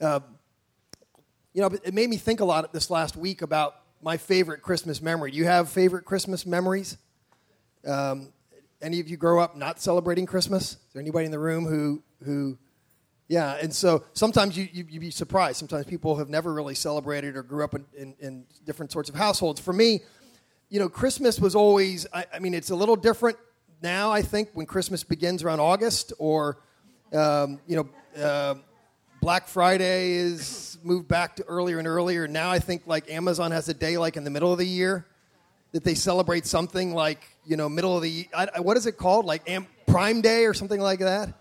uh, you know, it made me think a lot this last week about my favorite Christmas memory. Do you have favorite Christmas memories? Um, any of you grow up not celebrating Christmas? Is there anybody in the room who who yeah, and so sometimes you, you, would be surprised. Sometimes people have never really celebrated or grew up in, in, in, different sorts of households. For me, you know, Christmas was always, I, I, mean, it's a little different now, I think, when Christmas begins around August or, um, you know, uh, Black Friday is moved back to earlier and earlier. Now I think like Amazon has a day like in the middle of the year that they celebrate something like, you know, middle of the, I, what is it called? Like Am- Prime Day or something like that?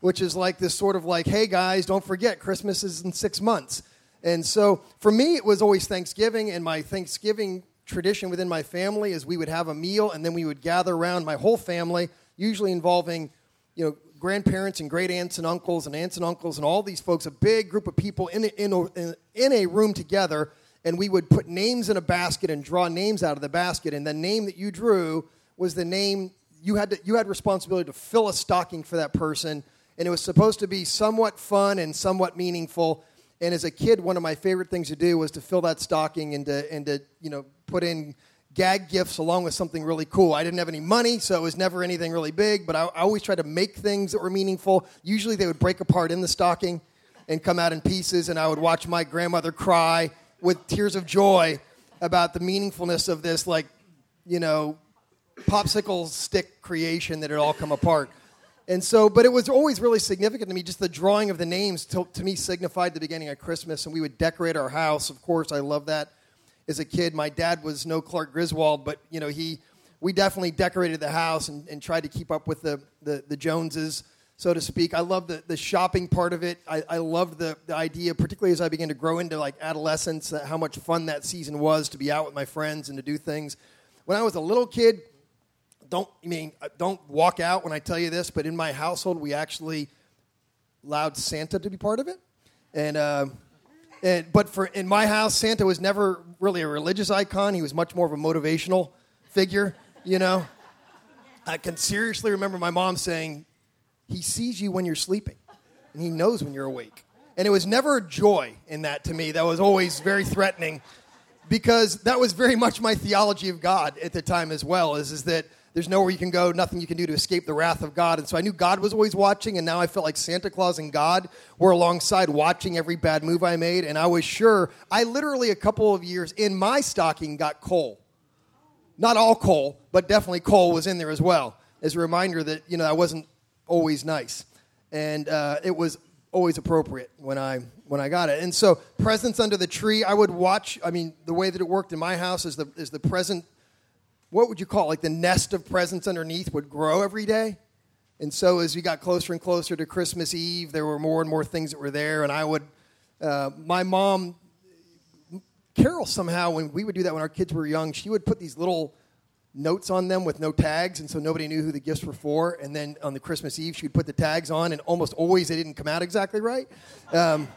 which is like this sort of like, hey guys, don't forget, Christmas is in six months. And so for me, it was always Thanksgiving, and my Thanksgiving tradition within my family is we would have a meal and then we would gather around my whole family, usually involving, you know, grandparents and great aunts and uncles and aunts and uncles and all these folks, a big group of people in a, in a, in a room together, and we would put names in a basket and draw names out of the basket, and the name that you drew was the name you had to, you had responsibility to fill a stocking for that person and it was supposed to be somewhat fun and somewhat meaningful. And as a kid, one of my favorite things to do was to fill that stocking and to, and to you know, put in gag gifts along with something really cool. I didn't have any money, so it was never anything really big, but I, I always tried to make things that were meaningful. Usually they would break apart in the stocking and come out in pieces, and I would watch my grandmother cry with tears of joy about the meaningfulness of this, like, you know, popsicle stick creation that had all come apart. And so, but it was always really significant to me. Just the drawing of the names to, to, me signified the beginning of Christmas, and we would decorate our house. Of course, I love that. As a kid, my dad was no Clark Griswold, but you know he, we definitely decorated the house and, and tried to keep up with the, the, the Joneses, so to speak. I love the, the shopping part of it. I, I loved the, the idea, particularly as I began to grow into like adolescence, how much fun that season was to be out with my friends and to do things. When I was a little kid, don't I mean uh, don't walk out when I tell you this, but in my household we actually allowed Santa to be part of it, and. Uh, and, but for in my house, Santa was never really a religious icon. He was much more of a motivational figure, you know. I can seriously remember my mom saying, "He sees you when you're sleeping, and he knows when you're awake." And it was never a joy in that to me. That was always very threatening, because that was very much my theology of God at the time as well. Is is that there's nowhere you can go, nothing you can do to escape the wrath of God. And so I knew God was always watching, and now I felt like Santa Claus and God were alongside watching every bad move I made. And I was sure, I literally, a couple of years in my stocking, got coal. Not all coal, but definitely coal was in there as well, as a reminder that, you know, I wasn't always nice. And uh, it was always appropriate when I when I got it. And so presents under the tree, I would watch. I mean, the way that it worked in my house is the is the present what would you call it? like the nest of presents underneath would grow every day. And so as we got closer and closer to Christmas Eve, there were more and more things that were there. And I would, uh, my mom, Carol, somehow, when we would do that when our kids were young, she would put these little notes on them with no tags, and so nobody knew who the gifts were for. And then on the Christmas Eve, she would put the tags on, and almost always they didn't come out exactly right. Um,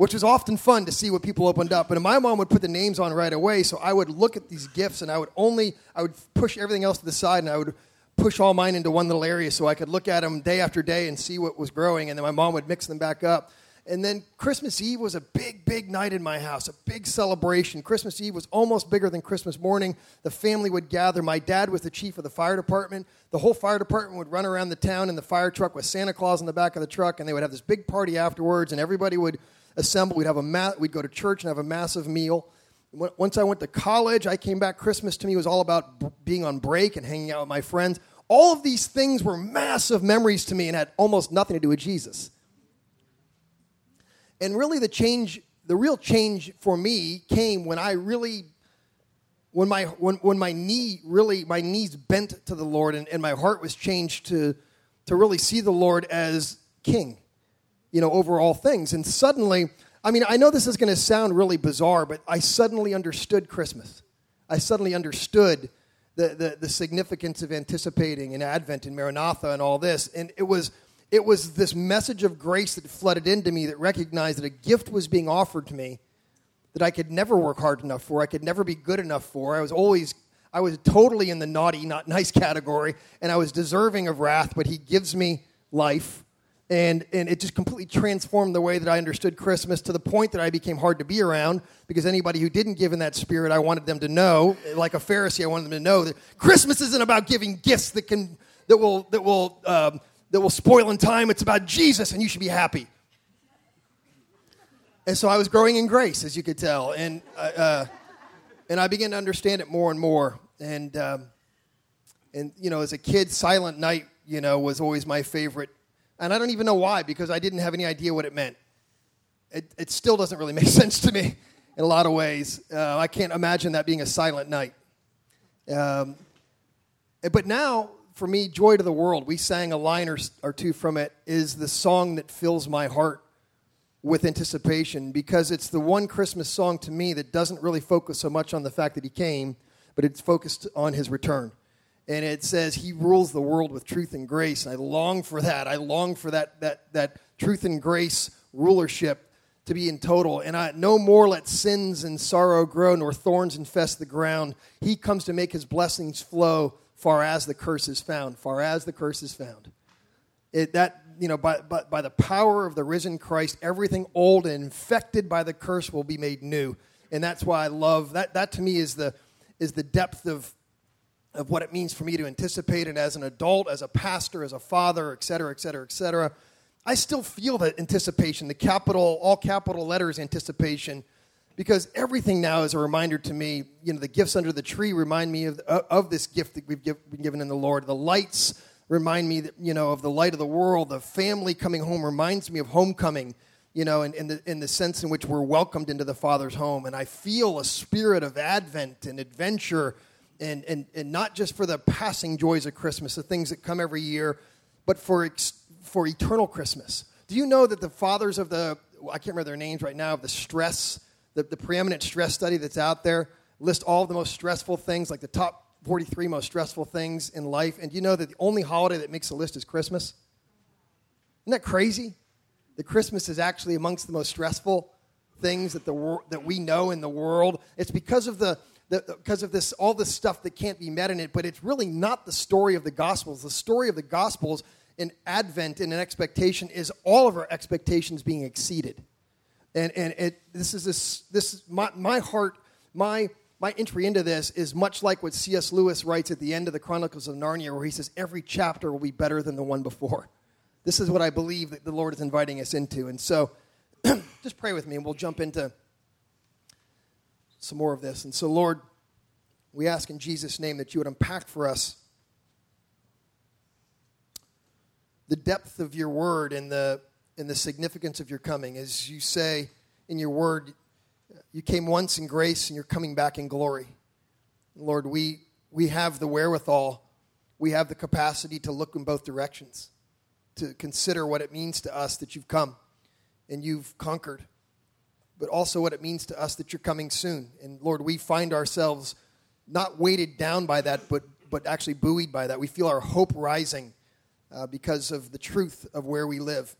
which was often fun to see what people opened up. And my mom would put the names on right away, so I would look at these gifts and I would only I would push everything else to the side and I would push all mine into one little area so I could look at them day after day and see what was growing. And then my mom would mix them back up. And then Christmas Eve was a big, big night in my house, a big celebration. Christmas Eve was almost bigger than Christmas morning. The family would gather. My dad was the chief of the fire department. The whole fire department would run around the town in the fire truck with Santa Claus in the back of the truck, and they would have this big party afterwards, and everybody would assemble. We'd have a ma- we'd go to church and have a massive meal. Once I went to college, I came back. Christmas to me was all about b- being on break and hanging out with my friends. All of these things were massive memories to me and had almost nothing to do with Jesus. And really, the change, the real change for me came when I really, when my when, when my knee really my knees bent to the Lord and, and my heart was changed to to really see the Lord as King you know, over all things. And suddenly, I mean, I know this is going to sound really bizarre, but I suddenly understood Christmas. I suddenly understood the, the, the significance of anticipating and Advent and Maranatha and all this. And it was, it was this message of grace that flooded into me that recognized that a gift was being offered to me that I could never work hard enough for, I could never be good enough for. I was always I was totally in the naughty, not nice category, and I was deserving of wrath, but he gives me life And, and it just completely transformed the way that I understood Christmas to the point that I became hard to be around because anybody who didn't give in that spirit, I wanted them to know, like a Pharisee, I wanted them to know that Christmas isn't about giving gifts that, can, that, will, that, will, um, that will spoil in time. It's about Jesus, and you should be happy. And so I was growing in grace, as you could tell. And, uh, uh, and I began to understand it more and more. And, um, and, you know, as a kid, Silent Night, you know, was always my favorite. And I don't even know why, because I didn't have any idea what it meant. It, it still doesn't really make sense to me in a lot of ways. Uh, I can't imagine that being a silent night. Um, but now, for me, Joy to the World, we sang a line or, or two from it, is the song that fills my heart with anticipation because it's the one Christmas song to me that doesn't really focus so much on the fact that he came, but it's focused on his return. And it says he rules the world with truth and grace. And I long for that. I long for that that that truth and grace rulership to be in total. And I no more let sins and sorrow grow, nor thorns infest the ground. He comes to make his blessings flow far as the curse is found. Far as the curse is found. It, that you know, by, by, by the power of the risen Christ, everything old and infected by the curse will be made new. And that's why I love that. That to me is the, is the depth of, of what it means for me to anticipate it as an adult, as a pastor, as a father, et cetera, et cetera, et cetera. I still feel that anticipation, the capital, all capital letters anticipation, because everything now is a reminder to me. You know, the gifts under the tree remind me of, uh, of this gift that we've give, been given in the Lord. The lights remind me, that, you know, of the light of the world. The family coming home reminds me of homecoming, you know, in, in, the, in the sense in which we're welcomed into the Father's home. And I feel a spirit of advent and adventure, and, and, and not just for the passing joys of Christmas, the things that come every year, but for, ex, for eternal Christmas. Do you know that the fathers of the, I can't remember their names right now, of the stress, the, the preeminent stress study that's out there, list all the most stressful things, like the top 43 most stressful things in life. And you know that the only holiday that makes the list is Christmas? Isn't that crazy? That Christmas is actually amongst the most stressful things that, the that we know in the world. It's because of the because of this all this stuff that can't be met in it, but it's really not the story of the Gospels. The story of the Gospels in Advent and an expectation is all of our expectations being exceeded. And, and it, this is this, this my, my heart, my my entry into this is much like what C.S. Lewis writes at the end of the Chronicles of Narnia, where he says, Every chapter will be better than the one before. This is what I believe that the Lord is inviting us into. And so just pray with me, and we'll jump into some more of this. And so, Lord, we ask in Jesus' name that you would unpack for us the depth of your word and the, and the significance of your coming. As you say in your word, you came once in grace and you're coming back in glory. Lord, we, we have the wherewithal, we have the capacity to look in both directions, to consider what it means to us that you've come and you've conquered, but also what it means to us that you're coming soon. And Lord, we find ourselves not weighted down by that, but, but actually buoyed by that. We feel our hope rising uh, because of the truth of where we live.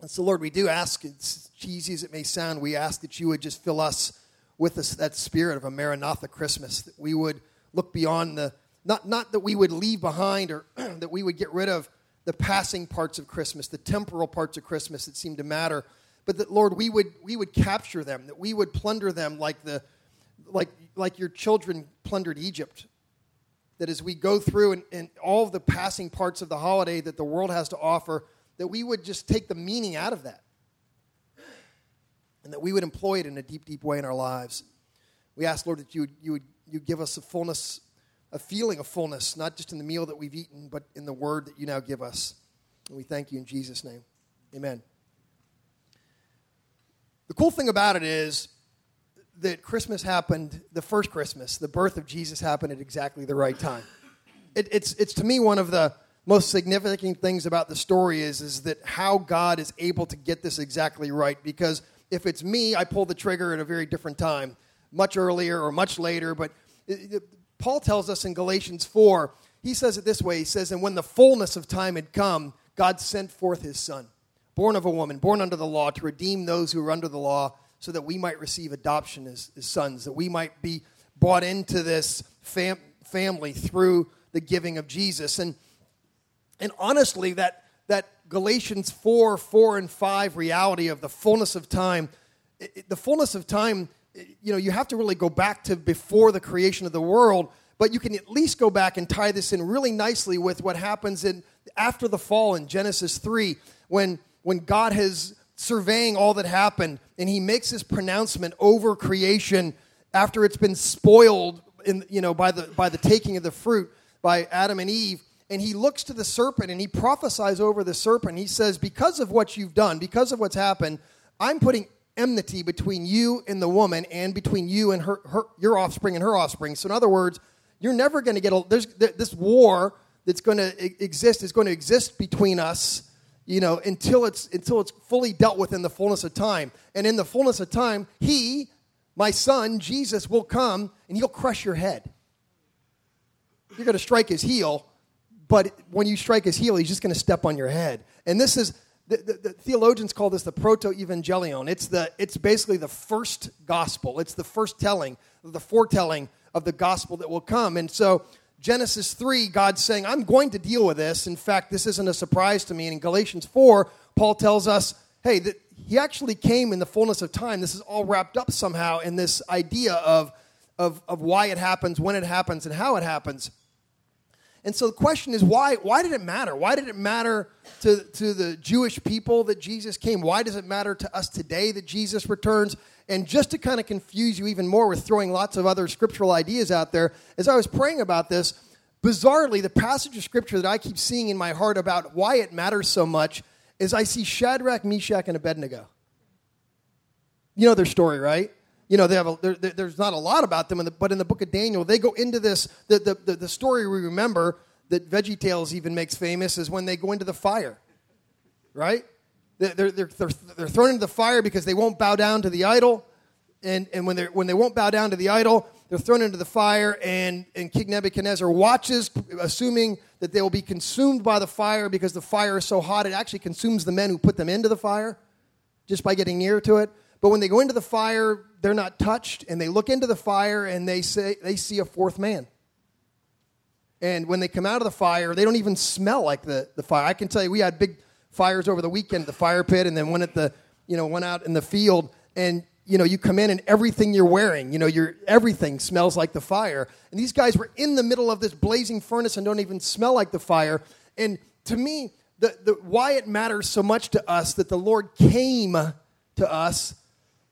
And so, Lord, we do ask, as cheesy as it may sound, we ask that you would just fill us with this, that spirit of a Maranatha Christmas, that we would look beyond the, not, not that we would leave behind or that we would get rid of the passing parts of Christmas, the temporal parts of Christmas that seem to matter, but that, Lord, we would, we would capture them, that we would plunder them like, the, like, like your children plundered Egypt. That as we go through and, and all the passing parts of the holiday that the world has to offer, that we would just take the meaning out of that and that we would employ it in a deep, deep way in our lives. We ask, Lord, that you would, you would you give us a fullness, a feeling of fullness, not just in the meal that we've eaten, but in the word that you now give us. And we thank you in Jesus' name. Amen. The cool thing about it is that Christmas happened, the first Christmas, the birth of Jesus happened at exactly the right time. It, it's, it's to me one of the most significant things about the story is, is that how God is able to get this exactly right. Because if it's me, I pull the trigger at a very different time, much earlier or much later. But it, it, Paul tells us in Galatians 4, he says it this way He says, And when the fullness of time had come, God sent forth his son, born of a woman, born under the law, to redeem those who are under the law, so that we might receive adoption as, as sons, that we might be brought into this fam- family through the giving of Jesus. And and honestly, that, that Galatians 4 4 and 5 reality of the fullness of time, it, it, the fullness of time, it, you know, you have to really go back to before the creation of the world, but you can at least go back and tie this in really nicely with what happens in after the fall in Genesis 3 when when God has surveying all that happened and he makes this pronouncement over creation after it's been spoiled in, you know, by, the, by the taking of the fruit by Adam and Eve. And he looks to the serpent and he prophesies over the serpent. He says, Because of what you've done, because of what's happened, I'm putting enmity between you and the woman and between you and her, her your offspring and her offspring. So, in other words, you're never going to get a, there's, this war that's going to exist is going to exist between us you know until it's until it's fully dealt with in the fullness of time and in the fullness of time he my son, Jesus, will come and he'll crush your head. You're going to strike his heel, but when you strike his heel, he's just going to step on your head. And this is, the, the, the theologians call this the proto evangelion. It's, the, it's basically the first gospel, it's the first telling, the foretelling of the gospel that will come. And so, Genesis 3, God's saying, I'm going to deal with this. In fact, this isn't a surprise to me. And in Galatians 4, Paul tells us, hey, that he actually came in the fullness of time. This is all wrapped up somehow in this idea of, of, of why it happens, when it happens, and how it happens. And so the question is why, why did it matter? Why did it matter to, to the Jewish people that Jesus came? Why does it matter to us today that Jesus returns? And just to kind of confuse you even more with throwing lots of other scriptural ideas out there, as I was praying about this, bizarrely, the passage of scripture that I keep seeing in my heart about why it matters so much is I see Shadrach, Meshach, and Abednego. You know their story, right? You know, they have a, there's not a lot about them, in the, but in the book of Daniel, they go into this. The, the, the, the story we remember that Veggie Tales even makes famous is when they go into the fire, right? They're, they're, they're, they're thrown into the fire because they won't bow down to the idol. And, and when, when they won't bow down to the idol, they're thrown into the fire, and, and King Nebuchadnezzar watches, assuming that they will be consumed by the fire because the fire is so hot, it actually consumes the men who put them into the fire just by getting near to it. But when they go into the fire, they're not touched, and they look into the fire and they, say, they see a fourth man. And when they come out of the fire, they don't even smell like the, the fire. I can tell you, we had big fires over the weekend the fire pit, and then one at the, you know, one out in the field, and you know, you come in and everything you're wearing, you know, your everything smells like the fire. And these guys were in the middle of this blazing furnace and don't even smell like the fire. And to me, the, the why it matters so much to us that the Lord came to us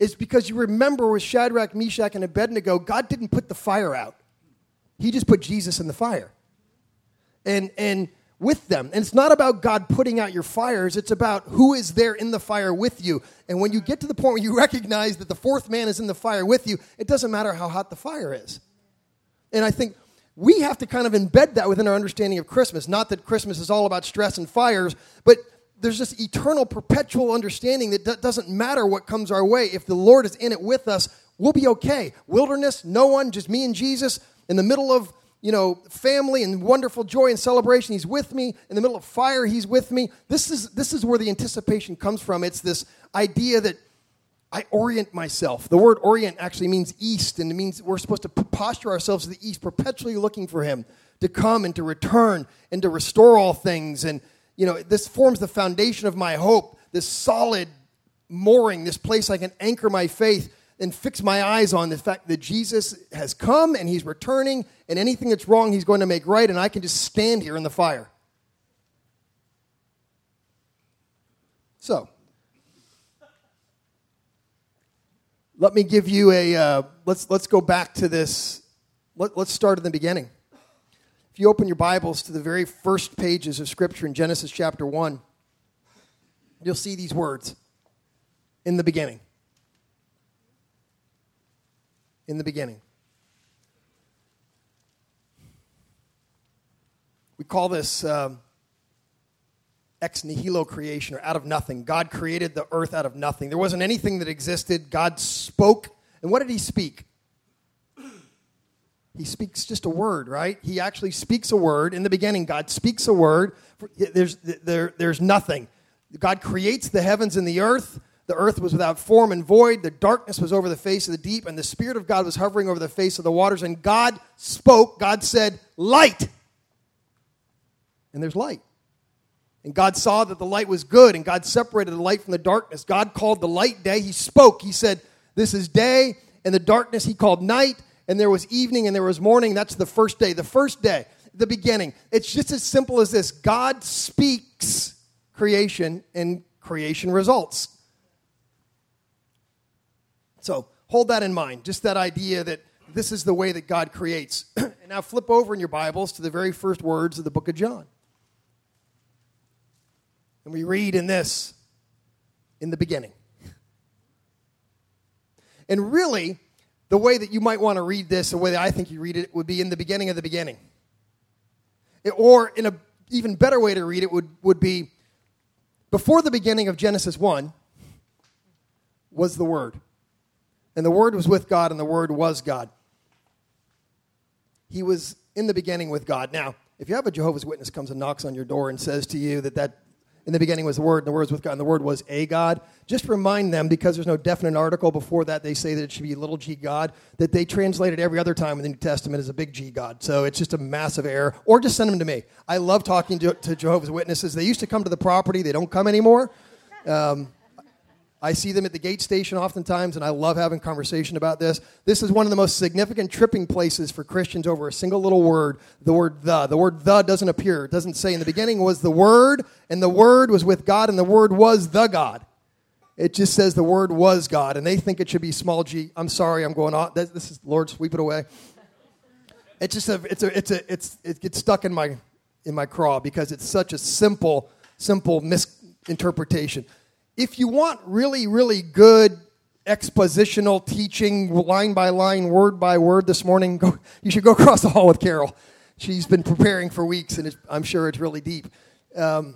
is because you remember with Shadrach, Meshach, and Abednego, God didn't put the fire out. He just put Jesus in the fire. And and with them. And it's not about God putting out your fires, it's about who is there in the fire with you. And when you get to the point where you recognize that the fourth man is in the fire with you, it doesn't matter how hot the fire is. And I think we have to kind of embed that within our understanding of Christmas. Not that Christmas is all about stress and fires, but there's this eternal, perpetual understanding that doesn't matter what comes our way. If the Lord is in it with us, we'll be okay. Wilderness, no one, just me and Jesus in the middle of you know, family and wonderful joy and celebration. He's with me. In the middle of fire, he's with me. This is, this is where the anticipation comes from. It's this idea that I orient myself. The word orient actually means east, and it means we're supposed to posture ourselves to the east, perpetually looking for him to come and to return and to restore all things. And, you know, this forms the foundation of my hope, this solid mooring, this place I can anchor my faith and fix my eyes on the fact that Jesus has come and he's returning, and anything that's wrong, he's going to make right, and I can just stand here in the fire. So, let me give you a uh, let's let's go back to this let, let's start in the beginning if you open your bibles to the very first pages of scripture in genesis chapter 1 you'll see these words in the beginning in the beginning. We call this um, ex nihilo creation or out of nothing. God created the earth out of nothing. There wasn't anything that existed. God spoke. And what did he speak? He speaks just a word, right? He actually speaks a word. In the beginning, God speaks a word. There's, there, there's nothing. God creates the heavens and the earth. The earth was without form and void. The darkness was over the face of the deep, and the Spirit of God was hovering over the face of the waters. And God spoke. God said, Light. And there's light. And God saw that the light was good, and God separated the light from the darkness. God called the light day. He spoke. He said, This is day, and the darkness he called night, and there was evening and there was morning. That's the first day. The first day, the beginning. It's just as simple as this God speaks creation, and creation results. So hold that in mind. Just that idea that this is the way that God creates. and now flip over in your Bibles to the very first words of the book of John. And we read in this, in the beginning. And really, the way that you might want to read this, the way that I think you read it, would be in the beginning of the beginning. It, or in an even better way to read it would, would be before the beginning of Genesis 1 was the Word. And the Word was with God, and the Word was God. He was in the beginning with God. Now, if you have a Jehovah's Witness comes and knocks on your door and says to you that that in the beginning was the Word, and the Word was with God, and the Word was a God. Just remind them, because there's no definite article before that, they say that it should be little g God, that they translated every other time in the New Testament as a big G God. So it's just a massive error. Or just send them to me. I love talking to, to Jehovah's Witnesses. They used to come to the property, they don't come anymore. Um, I see them at the gate station oftentimes, and I love having conversation about this. This is one of the most significant tripping places for Christians over a single little word, the word the. The word the doesn't appear. It doesn't say in the beginning was the Word, and the Word was with God, and the Word was the God. It just says the Word was God, and they think it should be small g. I'm sorry, I'm going on. This is, Lord, sweep it away. It's just a, it's a, it's a, it's, it gets stuck in my, in my craw because it's such a simple, simple misinterpretation if you want really, really good expositional teaching, line by line, word by word this morning, go, you should go across the hall with Carol. She's been preparing for weeks, and I'm sure it's really deep. Um,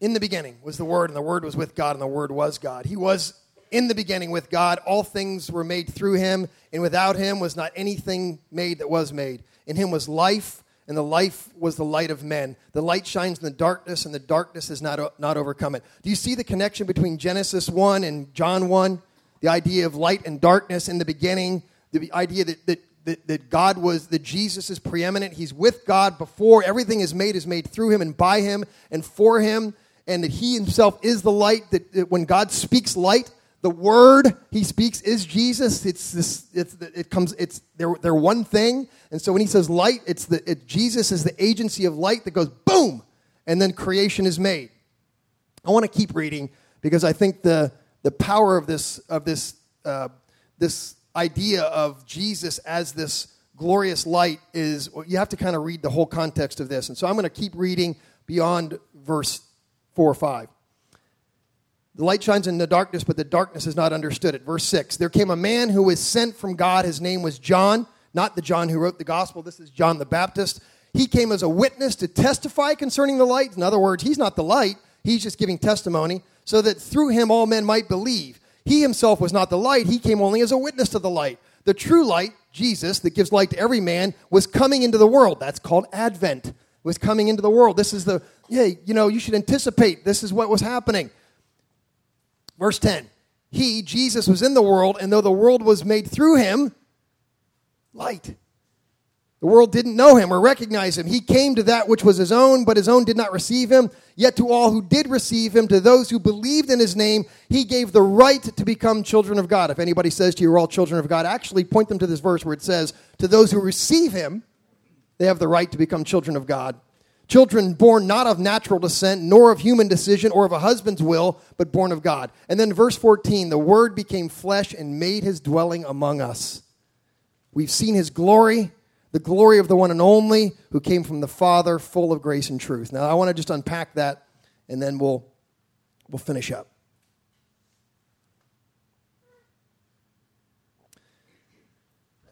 in the beginning was the Word, and the Word was with God, and the Word was God. He was in the beginning with God. All things were made through him, and without him was not anything made that was made. In him was life, and the life was the light of men. The light shines in the darkness, and the darkness has not, not overcome it. Do you see the connection between Genesis 1 and John 1? The idea of light and darkness in the beginning, the idea that, that, that, that God was, that Jesus is preeminent. He's with God before everything is made, is made through him and by him and for him, and that he himself is the light, that, that when God speaks light, the word he speaks is Jesus. It's this. It's it comes. It's they're they're one thing. And so when he says light, it's the it, Jesus is the agency of light that goes boom, and then creation is made. I want to keep reading because I think the the power of this of this uh, this idea of Jesus as this glorious light is you have to kind of read the whole context of this. And so I'm going to keep reading beyond verse four or five. The light shines in the darkness, but the darkness has not understood it. Verse 6 There came a man who was sent from God. His name was John, not the John who wrote the gospel. This is John the Baptist. He came as a witness to testify concerning the light. In other words, he's not the light, he's just giving testimony, so that through him all men might believe. He himself was not the light, he came only as a witness to the light. The true light, Jesus, that gives light to every man, was coming into the world. That's called Advent. Was coming into the world. This is the, yeah, you know, you should anticipate. This is what was happening. Verse 10 He, Jesus, was in the world, and though the world was made through him, light. The world didn't know him or recognize him. He came to that which was his own, but his own did not receive him. Yet to all who did receive him, to those who believed in his name, he gave the right to become children of God. If anybody says to you, we're all children of God, actually point them to this verse where it says, to those who receive him, they have the right to become children of God. Children born not of natural descent, nor of human decision or of a husband's will, but born of God. And then verse 14 the Word became flesh and made his dwelling among us. We've seen his glory, the glory of the one and only who came from the Father, full of grace and truth. Now, I want to just unpack that, and then we'll, we'll finish up.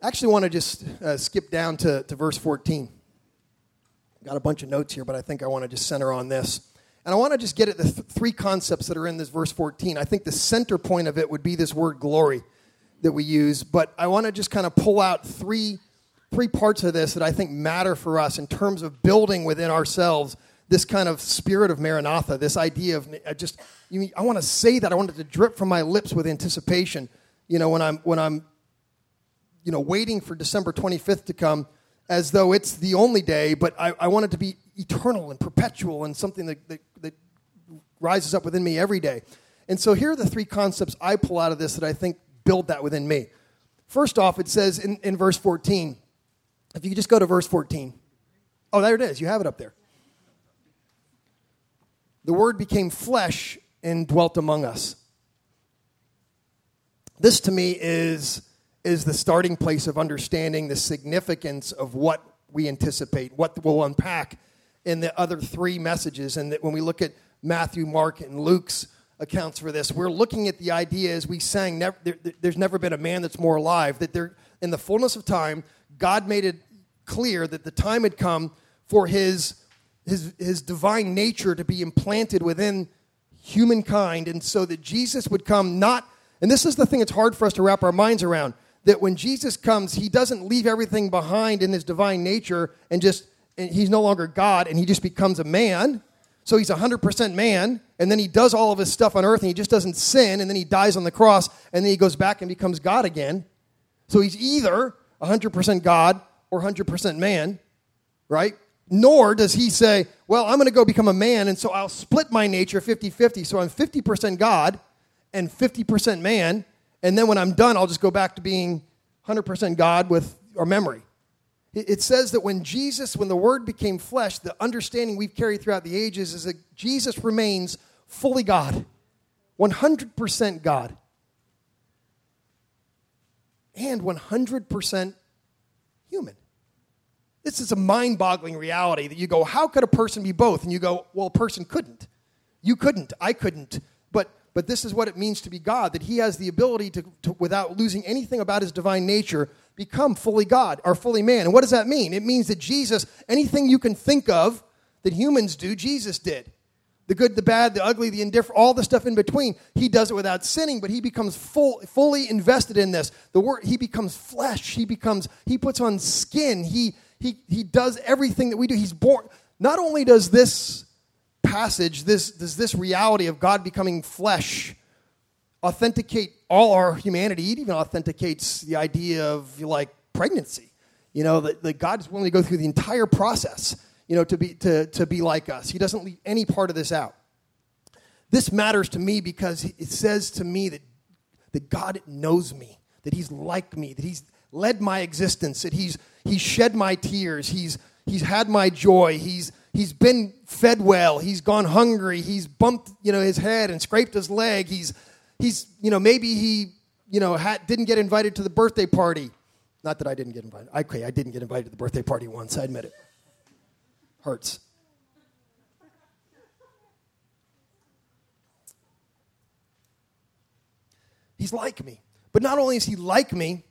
I actually want to just uh, skip down to, to verse 14. Got a bunch of notes here, but I think I want to just center on this. And I want to just get at the th- three concepts that are in this verse 14. I think the center point of it would be this word glory that we use, but I want to just kind of pull out three, three parts of this that I think matter for us in terms of building within ourselves this kind of spirit of Maranatha, this idea of I just, you mean, I want to say that. I want it to drip from my lips with anticipation. You know, when I'm, when I'm, you know, waiting for December 25th to come as though it's the only day, but I, I want it to be eternal and perpetual and something that, that, that rises up within me every day. And so here are the three concepts I pull out of this that I think build that within me. First off, it says in, in verse 14, if you just go to verse 14. Oh, there it is. You have it up there. The Word became flesh and dwelt among us. This to me is, is the starting place of understanding the significance of what we anticipate, what we'll unpack in the other three messages. And that when we look at Matthew, Mark, and Luke's accounts for this, we're looking at the idea as we sang, never, there, there's never been a man that's more alive, that there, in the fullness of time, God made it clear that the time had come for his, his, his divine nature to be implanted within humankind, and so that Jesus would come not, and this is the thing that's hard for us to wrap our minds around, that when Jesus comes, he doesn't leave everything behind in his divine nature and just, and he's no longer God and he just becomes a man. So he's 100% man, and then he does all of his stuff on earth and he just doesn't sin, and then he dies on the cross, and then he goes back and becomes God again. So he's either 100% God or 100% man, right? Nor does he say, well, I'm going to go become a man, and so I'll split my nature 50 50. So I'm 50% God and 50% man, and then when I'm done, I'll just go back to being 100% God with our memory. It says that when Jesus, when the Word became flesh, the understanding we've carried throughout the ages is that Jesus remains fully God, 100% God, and 100% human. This is a mind boggling reality that you go, how could a person be both? And you go, well, a person couldn't. You couldn't. I couldn't. But, this is what it means to be God that he has the ability to, to, without losing anything about his divine nature, become fully God or fully man. And what does that mean? It means that Jesus, anything you can think of that humans do, Jesus did. The good, the bad, the ugly, the indifferent, all the stuff in between. He does it without sinning, but he becomes full, fully invested in this. The word, he becomes flesh. He becomes, he puts on skin. He, he, he does everything that we do. He's born. Not only does this passage, this, does this reality of God becoming flesh authenticate all our humanity, it even authenticates the idea of like pregnancy. You know, that, that God is willing to go through the entire process, you know, to be, to, to be like us. He doesn't leave any part of this out. This matters to me because it says to me that, that God knows me, that He's like me, that He's led my existence, that He's He's shed my tears. He's, he's had my joy. He's, he's been fed well. He's gone hungry. He's bumped, you know, his head and scraped his leg. He's, he's you know, maybe he, you know, didn't get invited to the birthday party. Not that I didn't get invited. Okay, I didn't get invited to the birthday party once. I admit it. Hurts. He's like me. But not only is he like me,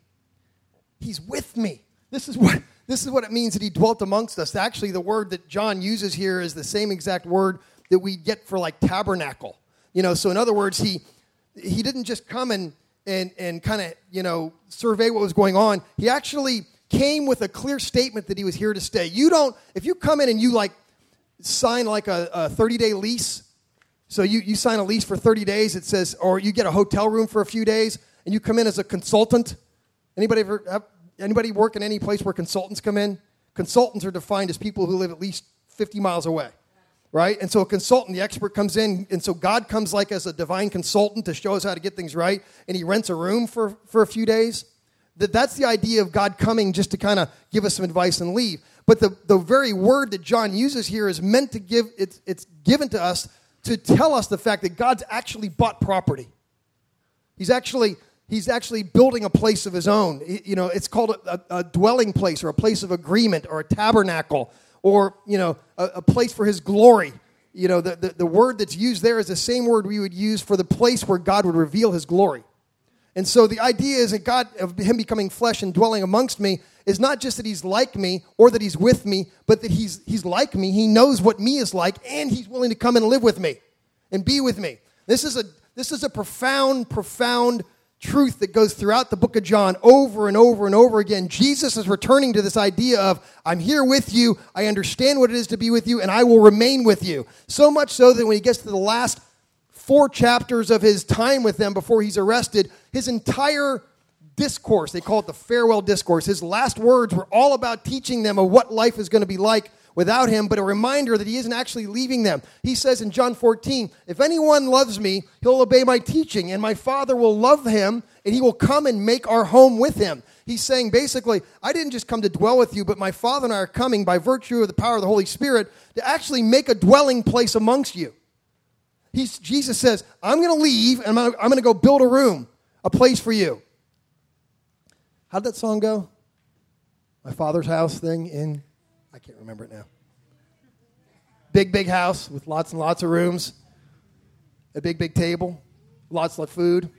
he's with me. This is what this is what it means that he dwelt amongst us. Actually, the word that John uses here is the same exact word that we get for like tabernacle. You know, so in other words, he he didn't just come and and and kind of, you know, survey what was going on. He actually came with a clear statement that he was here to stay. You don't if you come in and you like sign like a, a 30-day lease, so you, you sign a lease for 30 days, it says, or you get a hotel room for a few days, and you come in as a consultant. Anybody ever have, Anybody work in any place where consultants come in? Consultants are defined as people who live at least 50 miles away, right? And so a consultant, the expert comes in, and so God comes like as a divine consultant to show us how to get things right, and he rents a room for, for a few days. That, that's the idea of God coming just to kind of give us some advice and leave. But the, the very word that John uses here is meant to give, it's, it's given to us to tell us the fact that God's actually bought property. He's actually he's actually building a place of his own. You know, it's called a, a dwelling place or a place of agreement or a tabernacle or, you know, a, a place for his glory. You know, the, the, the, word that's used there is the same word we would use for the place where God would reveal his glory. And so the idea is that God, of him becoming flesh and dwelling amongst me, is not just that he's like me or that he's with me, but that he's, he's like me. He knows what me is like, and he's willing to come and live with me and be with me. This is a, this is a profound, profound truth that goes throughout the book of John over and over and over again. Jesus is returning to this idea of, I'm here with you, I understand what it is to be with you, and I will remain with you. So much so that when he gets to the last four chapters of his time with them before he's arrested, his entire discourse, they call it the farewell discourse, his last words were all about teaching them of what life is going to be like without him, but a reminder that he isn't actually leaving them. He says in John 14, If anyone loves me, he'll obey my teaching, and my Father will love him, and he will come and make our home with him. He's saying basically, I didn't just come to dwell with you, but my Father and I are coming by virtue of the power of the Holy Spirit to actually make a dwelling place amongst you. He's, Jesus says, I'm going to leave and I'm going to go build a room, a place for you. How'd that song go? My father's house thing in, I can't remember it now. Big, big house with lots and lots of rooms, a big, big table, lots of food.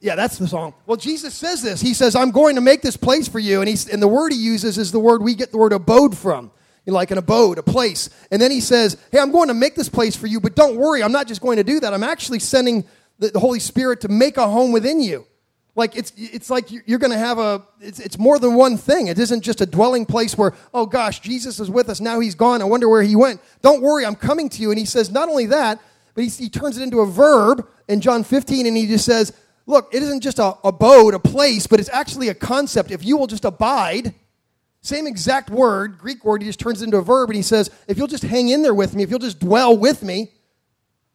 Yeah, that's the song. Well, Jesus says this. He says, I'm going to make this place for you. And, he's, and the word he uses is the word we get the word abode from, you know, like an abode, a place. And then he says, Hey, I'm going to make this place for you, but don't worry, I'm not just going to do that. I'm actually sending the, the Holy Spirit to make a home within you. Like it's, it's like you're going to have a, it's, it's more than one thing. It isn't just a dwelling place where, oh gosh, Jesus is with us. Now he's gone. I wonder where he went. Don't worry, I'm coming to you. And he says, not only that, but he, he turns it into a verb in John 15 and he just says, look, it isn't just a abode, a place, but it's actually a concept. If you will just abide, same exact word, Greek word, he just turns it into a verb and he says, if you'll just hang in there with me, if you'll just dwell with me,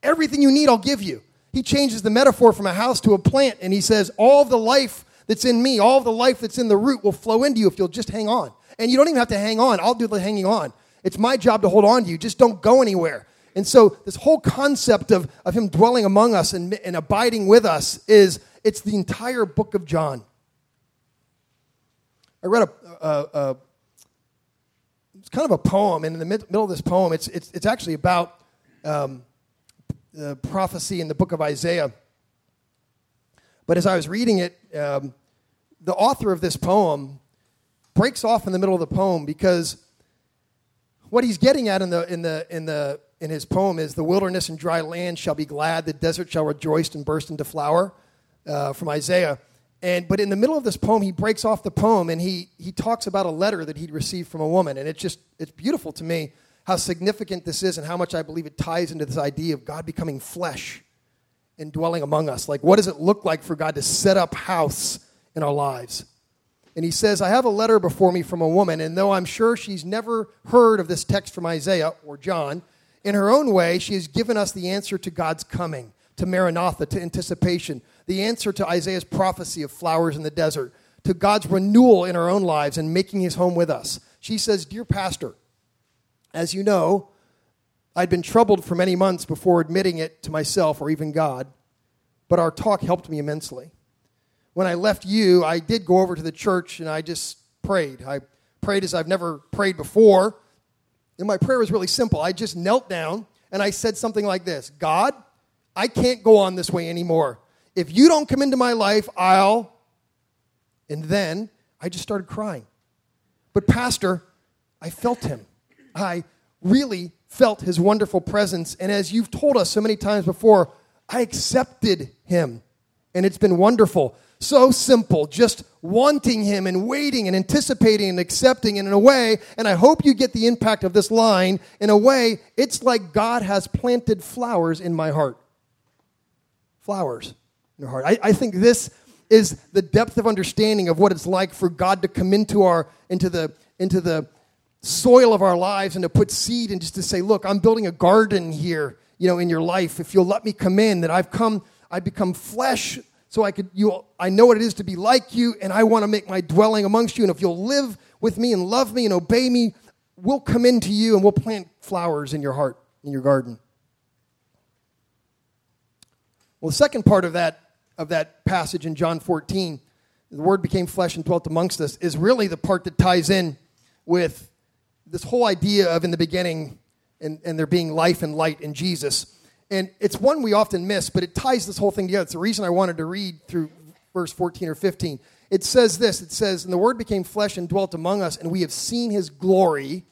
everything you need I'll give you. He changes the metaphor from a house to a plant and he says, all the life that's in me, all the life that's in the root will flow into you if you'll just hang on. And you don't even have to hang on. I'll do the hanging on. It's my job to hold on to you. Just don't go anywhere. And so this whole concept of, of him dwelling among us and, and abiding with us is it's the entire book of John. I read a, a, a it's kind of a poem, and in the mid, middle of this poem, it's, it's, it's actually about um, the prophecy in the book of Isaiah. But as I was reading it, um, the author of this poem breaks off in the middle of the poem because what he's getting at in the, in the, in the in his poem is the wilderness and dry land shall be glad, the desert shall rejoice and burst into flower, uh, from Isaiah. And, but in the middle of this poem, he breaks off the poem and he, he talks about a letter that he'd received from a woman. And it's just, it's beautiful to me how significant this is and how much I believe it ties into this idea of God becoming flesh and dwelling among us. Like, what does it look like for God to set up house in our lives? And he says, I have a letter before me from a woman, and though I'm sure she's never heard of this text from Isaiah or John, in her own way, she has given us the answer to God's coming, to Maranatha, to anticipation, the answer to Isaiah's prophecy of flowers in the desert, to God's renewal in our own lives and making his home with us. She says, Dear Pastor, as you know, I'd been troubled for many months before admitting it to myself or even God, but our talk helped me immensely. When I left you, I did go over to the church and I just prayed. I prayed as I've never prayed before and my prayer was really simple. I just knelt down and I said something like this God, I can't go on this way anymore. If you don't come into my life, I'll. And then I just started crying. But, Pastor, I felt him. I really felt his wonderful presence. And as you've told us so many times before, I accepted him. And it's been wonderful. So simple, just wanting Him and waiting and anticipating and accepting. And in a way, and I hope you get the impact of this line, in a way, it's like God has planted flowers in my heart. Flowers in your heart. I, I think this is the depth of understanding of what it's like for God to come into our into the into the soil of our lives and to put seed and just to say, look, I'm building a garden here, you know, in your life. If you'll let me come in, that I've come, I've become flesh so I could you I know what it is to be like you and I want to make my dwelling amongst you and if you'll live with me and love me and obey me we'll come into you and we'll plant flowers in your heart in your garden. Well the second part of that of that passage in John 14 the word became flesh and dwelt amongst us is really the part that ties in with this whole idea of in the beginning and, and there being life and light in Jesus. And it's one we often miss, but it ties this whole thing together. It's the reason I wanted to read through verse 14 or 15. It says this it says, And the Word became flesh and dwelt among us, and we have seen his glory.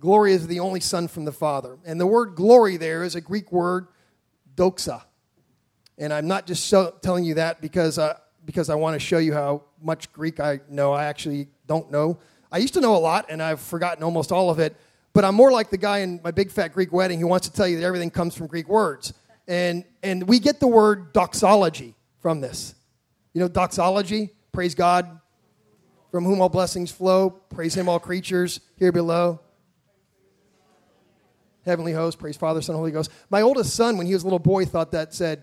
Glory is the only Son from the Father. And the word glory there is a Greek word, doxa. And I'm not just show, telling you that because, uh, because I want to show you how much Greek I know. I actually don't know. I used to know a lot, and I've forgotten almost all of it. But I'm more like the guy in my big fat Greek wedding who wants to tell you that everything comes from Greek words. And, and we get the word doxology from this. You know, doxology, praise God, from whom all blessings flow, praise Him, all creatures here below. heavenly host, praise Father, Son, Holy Ghost. My oldest son, when he was a little boy, thought that said,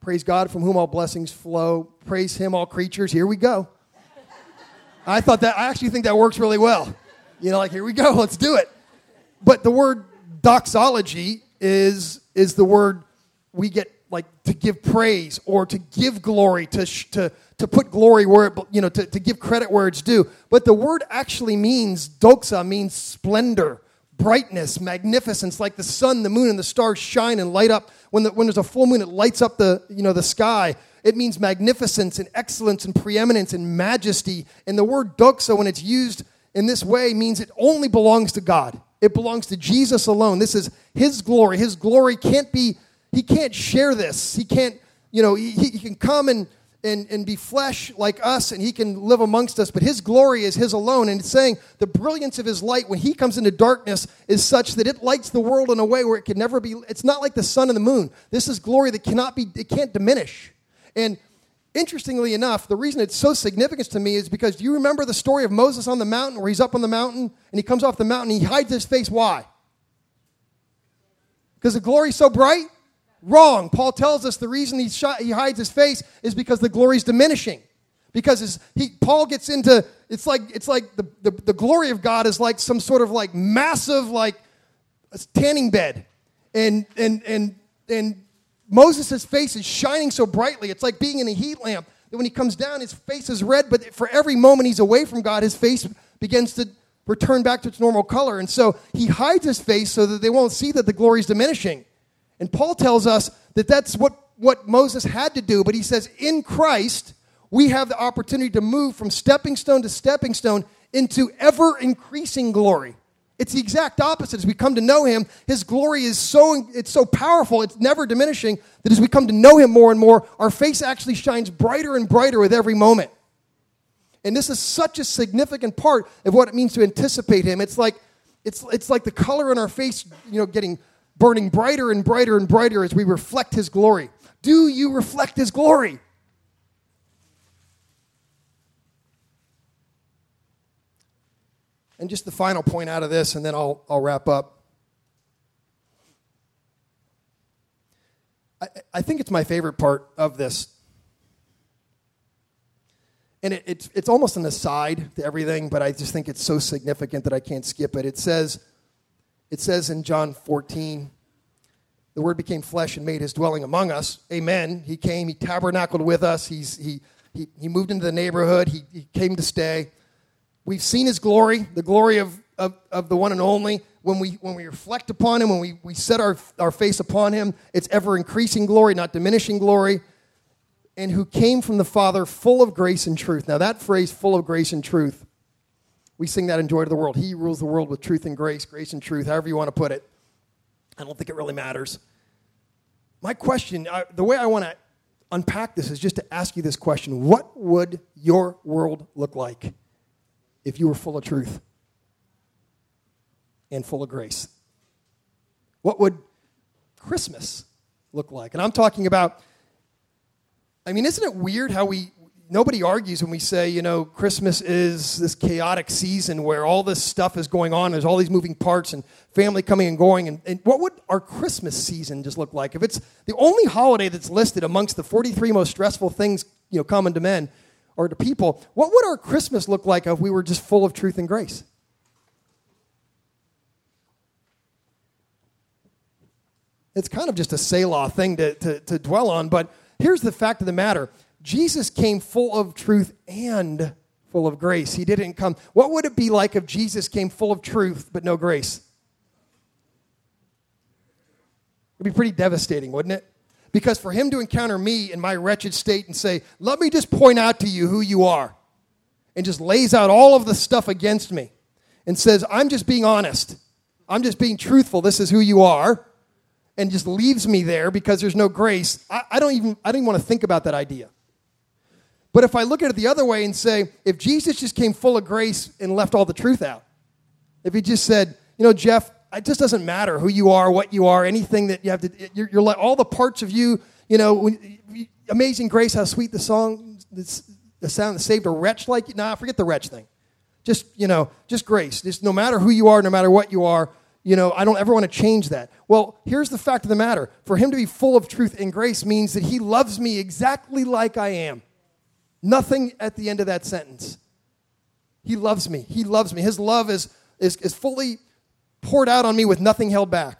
praise God from whom all blessings flow, praise him, all creatures. Here we go. I thought that, I actually think that works really well. You know, like, here we go, let's do it. But the word doxology is, is the word we get like to give praise or to give glory, to, sh- to, to put glory where, it, you know, to, to give credit where it's due. But the word actually means, doxa means splendor, brightness, magnificence, like the sun, the moon, and the stars shine and light up. When, the, when there's a full moon, it lights up the, you know, the sky. It means magnificence and excellence and preeminence and majesty. And the word doxa, when it's used in this way, means it only belongs to God. It belongs to Jesus alone. This is His glory. His glory can't be, He can't share this. He can't, you know, He, he can come and, and, and be flesh like us and He can live amongst us, but His glory is His alone. And it's saying the brilliance of His light when He comes into darkness is such that it lights the world in a way where it can never be, it's not like the sun and the moon. This is glory that cannot be, it can't diminish. And interestingly enough, the reason it's so significant to me is because do you remember the story of Moses on the mountain where he's up on the mountain and he comes off the mountain and he hides his face? Why? Because the glory's so bright? Wrong. Paul tells us the reason he, shot, he hides his face is because the glory is diminishing. Because he, Paul gets into, it's like, it's like the, the, the glory of God is like some sort of like massive, like tanning bed. And, and, and, and Moses' face is shining so brightly. It's like being in a heat lamp. That when he comes down, his face is red, but for every moment he's away from God, his face begins to return back to its normal color. And so he hides his face so that they won't see that the glory is diminishing. And Paul tells us that that's what, what Moses had to do, but he says, in Christ, we have the opportunity to move from stepping stone to stepping stone into ever increasing glory. It's the exact opposite. As we come to know him, his glory is so it's so powerful, it's never diminishing, that as we come to know him more and more, our face actually shines brighter and brighter with every moment. And this is such a significant part of what it means to anticipate him. It's like it's it's like the color in our face, you know, getting burning brighter and brighter and brighter as we reflect his glory. Do you reflect his glory? And just the final point out of this, and then I'll, I'll wrap up. I, I think it's my favorite part of this. And it, it's, it's almost an aside to everything, but I just think it's so significant that I can't skip it. It says, it says in John 14, the word became flesh and made his dwelling among us. Amen. He came, he tabernacled with us, He's, he, he, he moved into the neighborhood, he, he came to stay. We've seen his glory, the glory of, of, of, the one and only. When we, when we reflect upon him, when we, we set our, our face upon him, it's ever increasing glory, not diminishing glory. And who came from the Father full of grace and truth. Now, that phrase, full of grace and truth, we sing that in Joy to the World. He rules the world with truth and grace, grace and truth, however you want to put it. I don't think it really matters. My question, I, the way I want to unpack this is just to ask you this question What would your world look like? if you were full of truth and full of grace? What would Christmas look like? And I'm talking about, I mean, isn't it weird how we, nobody argues when we say, you know, Christmas is this chaotic season where all this stuff is going on, there's all these moving parts and family coming and going. And, and what would our Christmas season just look like? If it's the only holiday that's listed amongst the 43 most stressful things, you know, common to men, or to people, what would our Christmas look like if we were just full of truth and grace? It's kind of just a Selah thing to, to, to dwell on, but here's the fact of the matter Jesus came full of truth and full of grace. He didn't come. What would it be like if Jesus came full of truth but no grace? It'd be pretty devastating, wouldn't it? Because for him to encounter me in my wretched state and say, Let me just point out to you who you are, and just lays out all of the stuff against me and says, I'm just being honest. I'm just being truthful. This is who you are. And just leaves me there because there's no grace. I, I don't even I don't even want to think about that idea. But if I look at it the other way and say, if Jesus just came full of grace and left all the truth out, if he just said, you know, Jeff, it just doesn't matter who you are, what you are, anything that you have to, you're, you're like all the parts of you, you know, when, Amazing Grace, how sweet the song, the sound that saved a wretch like you. Nah, forget the wretch thing. Just, you know, just grace. Just no matter who you are, no matter what you are, You know, I don't ever want to change that. Well, here's the fact of the matter for him to be full of truth and grace means that he loves me exactly like I am. Nothing at the end of that sentence. He loves me. He loves me. His love is, is, is fully poured out on me with nothing held back.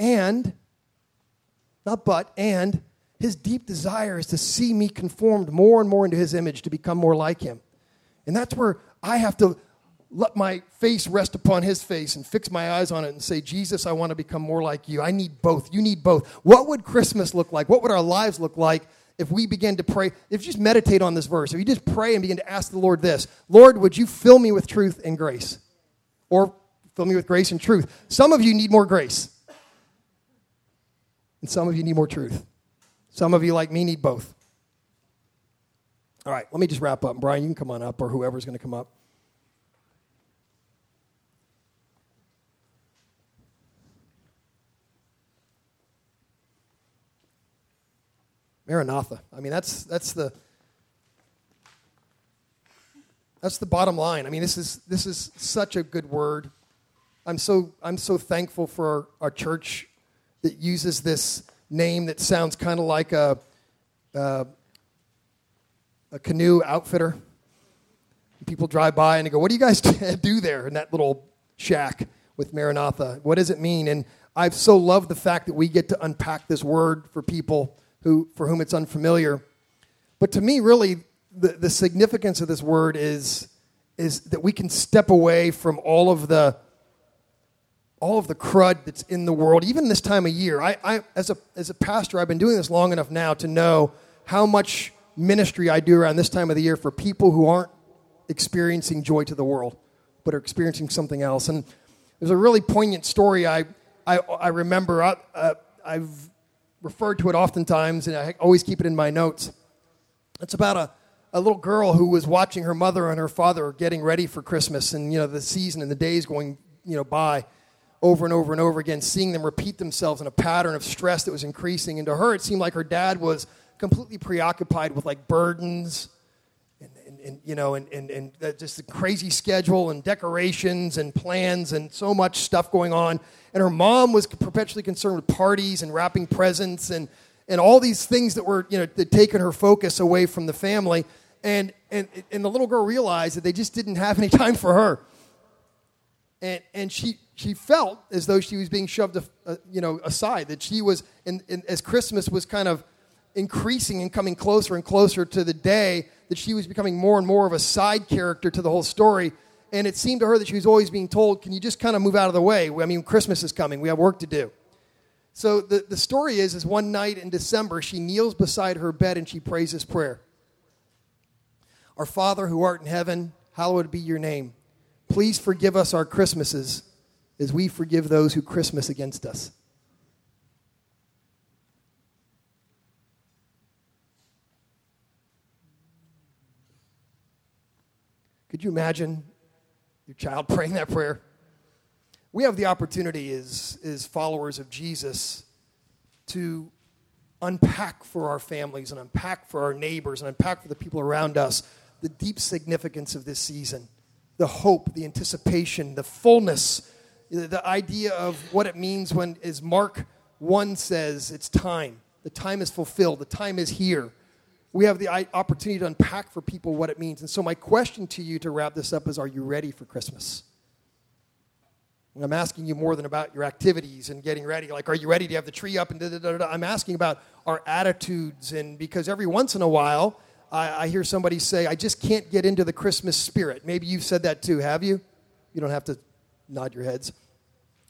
And, not but, and his deep desire is to see me conformed more and more into his image to become more like him. And that's where I have to let my face rest upon his face and fix my eyes on it and say, Jesus, I want to become more like you. I need both. You need both. What would Christmas look like? What would our lives look like if we begin to pray? If you just meditate on this verse, if you just pray and begin to ask the Lord this Lord, would you fill me with truth and grace? Or fill me with grace and truth. Some of you need more grace, and some of you need more truth. Some of you, like me, need both. All right, let me just wrap up. Brian, you can come on up, or whoever's going to come up. Maranatha. I mean, that's, that's, the, that's the bottom line. I mean, this is, this is such a good word. I'm so, I'm so thankful for our, our church that uses this name that sounds kind of like a, uh, a canoe outfitter. People drive by and they go, What do you guys do there in that little shack with Maranatha? What does it mean? And I've so loved the fact that we get to unpack this word for people who, for whom it's unfamiliar. But to me, really, the, the significance of this word is, is that we can step away from all of the all of the crud that's in the world, even this time of year. I, I, as, a, as a pastor, I've been doing this long enough now to know how much ministry I do around this time of the year for people who aren't experiencing joy to the world, but are experiencing something else. And there's a really poignant story I, I, I remember. I, uh, I've referred to it oftentimes, and I always keep it in my notes. It's about a, a little girl who was watching her mother and her father getting ready for Christmas, and you know the season and the days going you know by over and over and over again, seeing them repeat themselves in a pattern of stress that was increasing. And to her, it seemed like her dad was completely preoccupied with like burdens and, and, and you know, and, and, and just the crazy schedule and decorations and plans and so much stuff going on. And her mom was perpetually concerned with parties and wrapping presents and, and all these things that were, you know, that taken her focus away from the family. And, and, and the little girl realized that they just didn't have any time for her. And, and she, she felt as though she was being shoved, uh, you know, aside. That she was, in, in, as Christmas was kind of increasing and coming closer and closer to the day, that she was becoming more and more of a side character to the whole story. And it seemed to her that she was always being told, "Can you just kind of move out of the way? I mean, Christmas is coming. We have work to do." So the, the story is, is one night in December, she kneels beside her bed and she prays this prayer. Our Father who art in heaven, hallowed be your name. Please forgive us our Christmases as we forgive those who Christmas against us. Could you imagine your child praying that prayer? We have the opportunity as, as followers of Jesus to unpack for our families and unpack for our neighbors and unpack for the people around us the deep significance of this season the hope, the anticipation, the fullness the idea of what it means when, as Mark 1 says, it's time. The time is fulfilled, the time is here. We have the opportunity to unpack for people what it means. And so, my question to you to wrap this up is Are you ready for Christmas? I'm asking you more than about your activities and getting ready. Like, are you ready to have the tree up? And da, da, da. I'm asking about our attitudes. And because every once in a while, I, I hear somebody say, I just can't get into the Christmas spirit. Maybe you've said that too, have you? You don't have to nod your heads.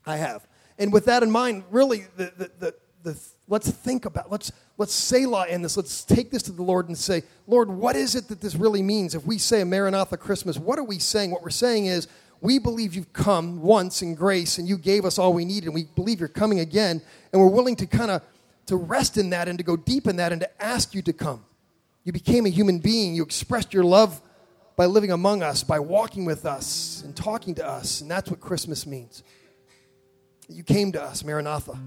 I have. And with that in mind, really, the, the, the, the, let's think about, let's, let's say Selah in this. Let's take this to the Lord and say, Lord, what is it that this really means? If we say a Maranatha Christmas, what are we saying? What we're saying is, we believe you've come once in grace and you gave us all we needed, and we believe you're coming again, and we're willing to kind of to rest in that and to go deep in that and to ask you to come. You became a human being. You expressed your love by living among us, by walking with us and talking to us. And that's what Christmas means. You came to us, Maranatha,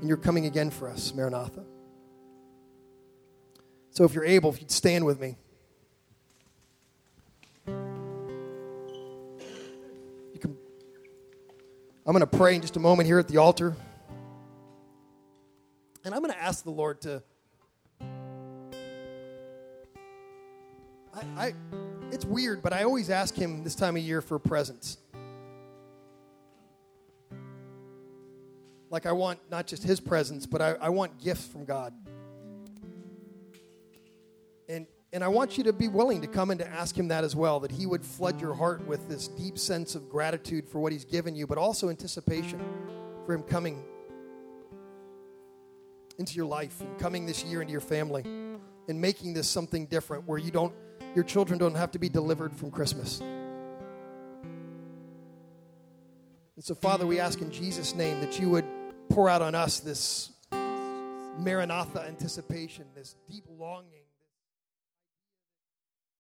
and you're coming again for us, Maranatha. So if you're able, if you'd stand with me. You can, I'm going to pray in just a moment here at the altar. And I'm going to ask the Lord to. I, I, it's weird, but I always ask Him this time of year for presents. Like I want not just His presence, but I, I want gifts from God. And and I want you to be willing to come and to ask Him that as well, that He would flood your heart with this deep sense of gratitude for what He's given you, but also anticipation for Him coming into your life and coming this year into your family and making this something different where you don't your children don't have to be delivered from Christmas. And so, Father, we ask in Jesus' name that you would pour out on us this Maranatha anticipation, this deep longing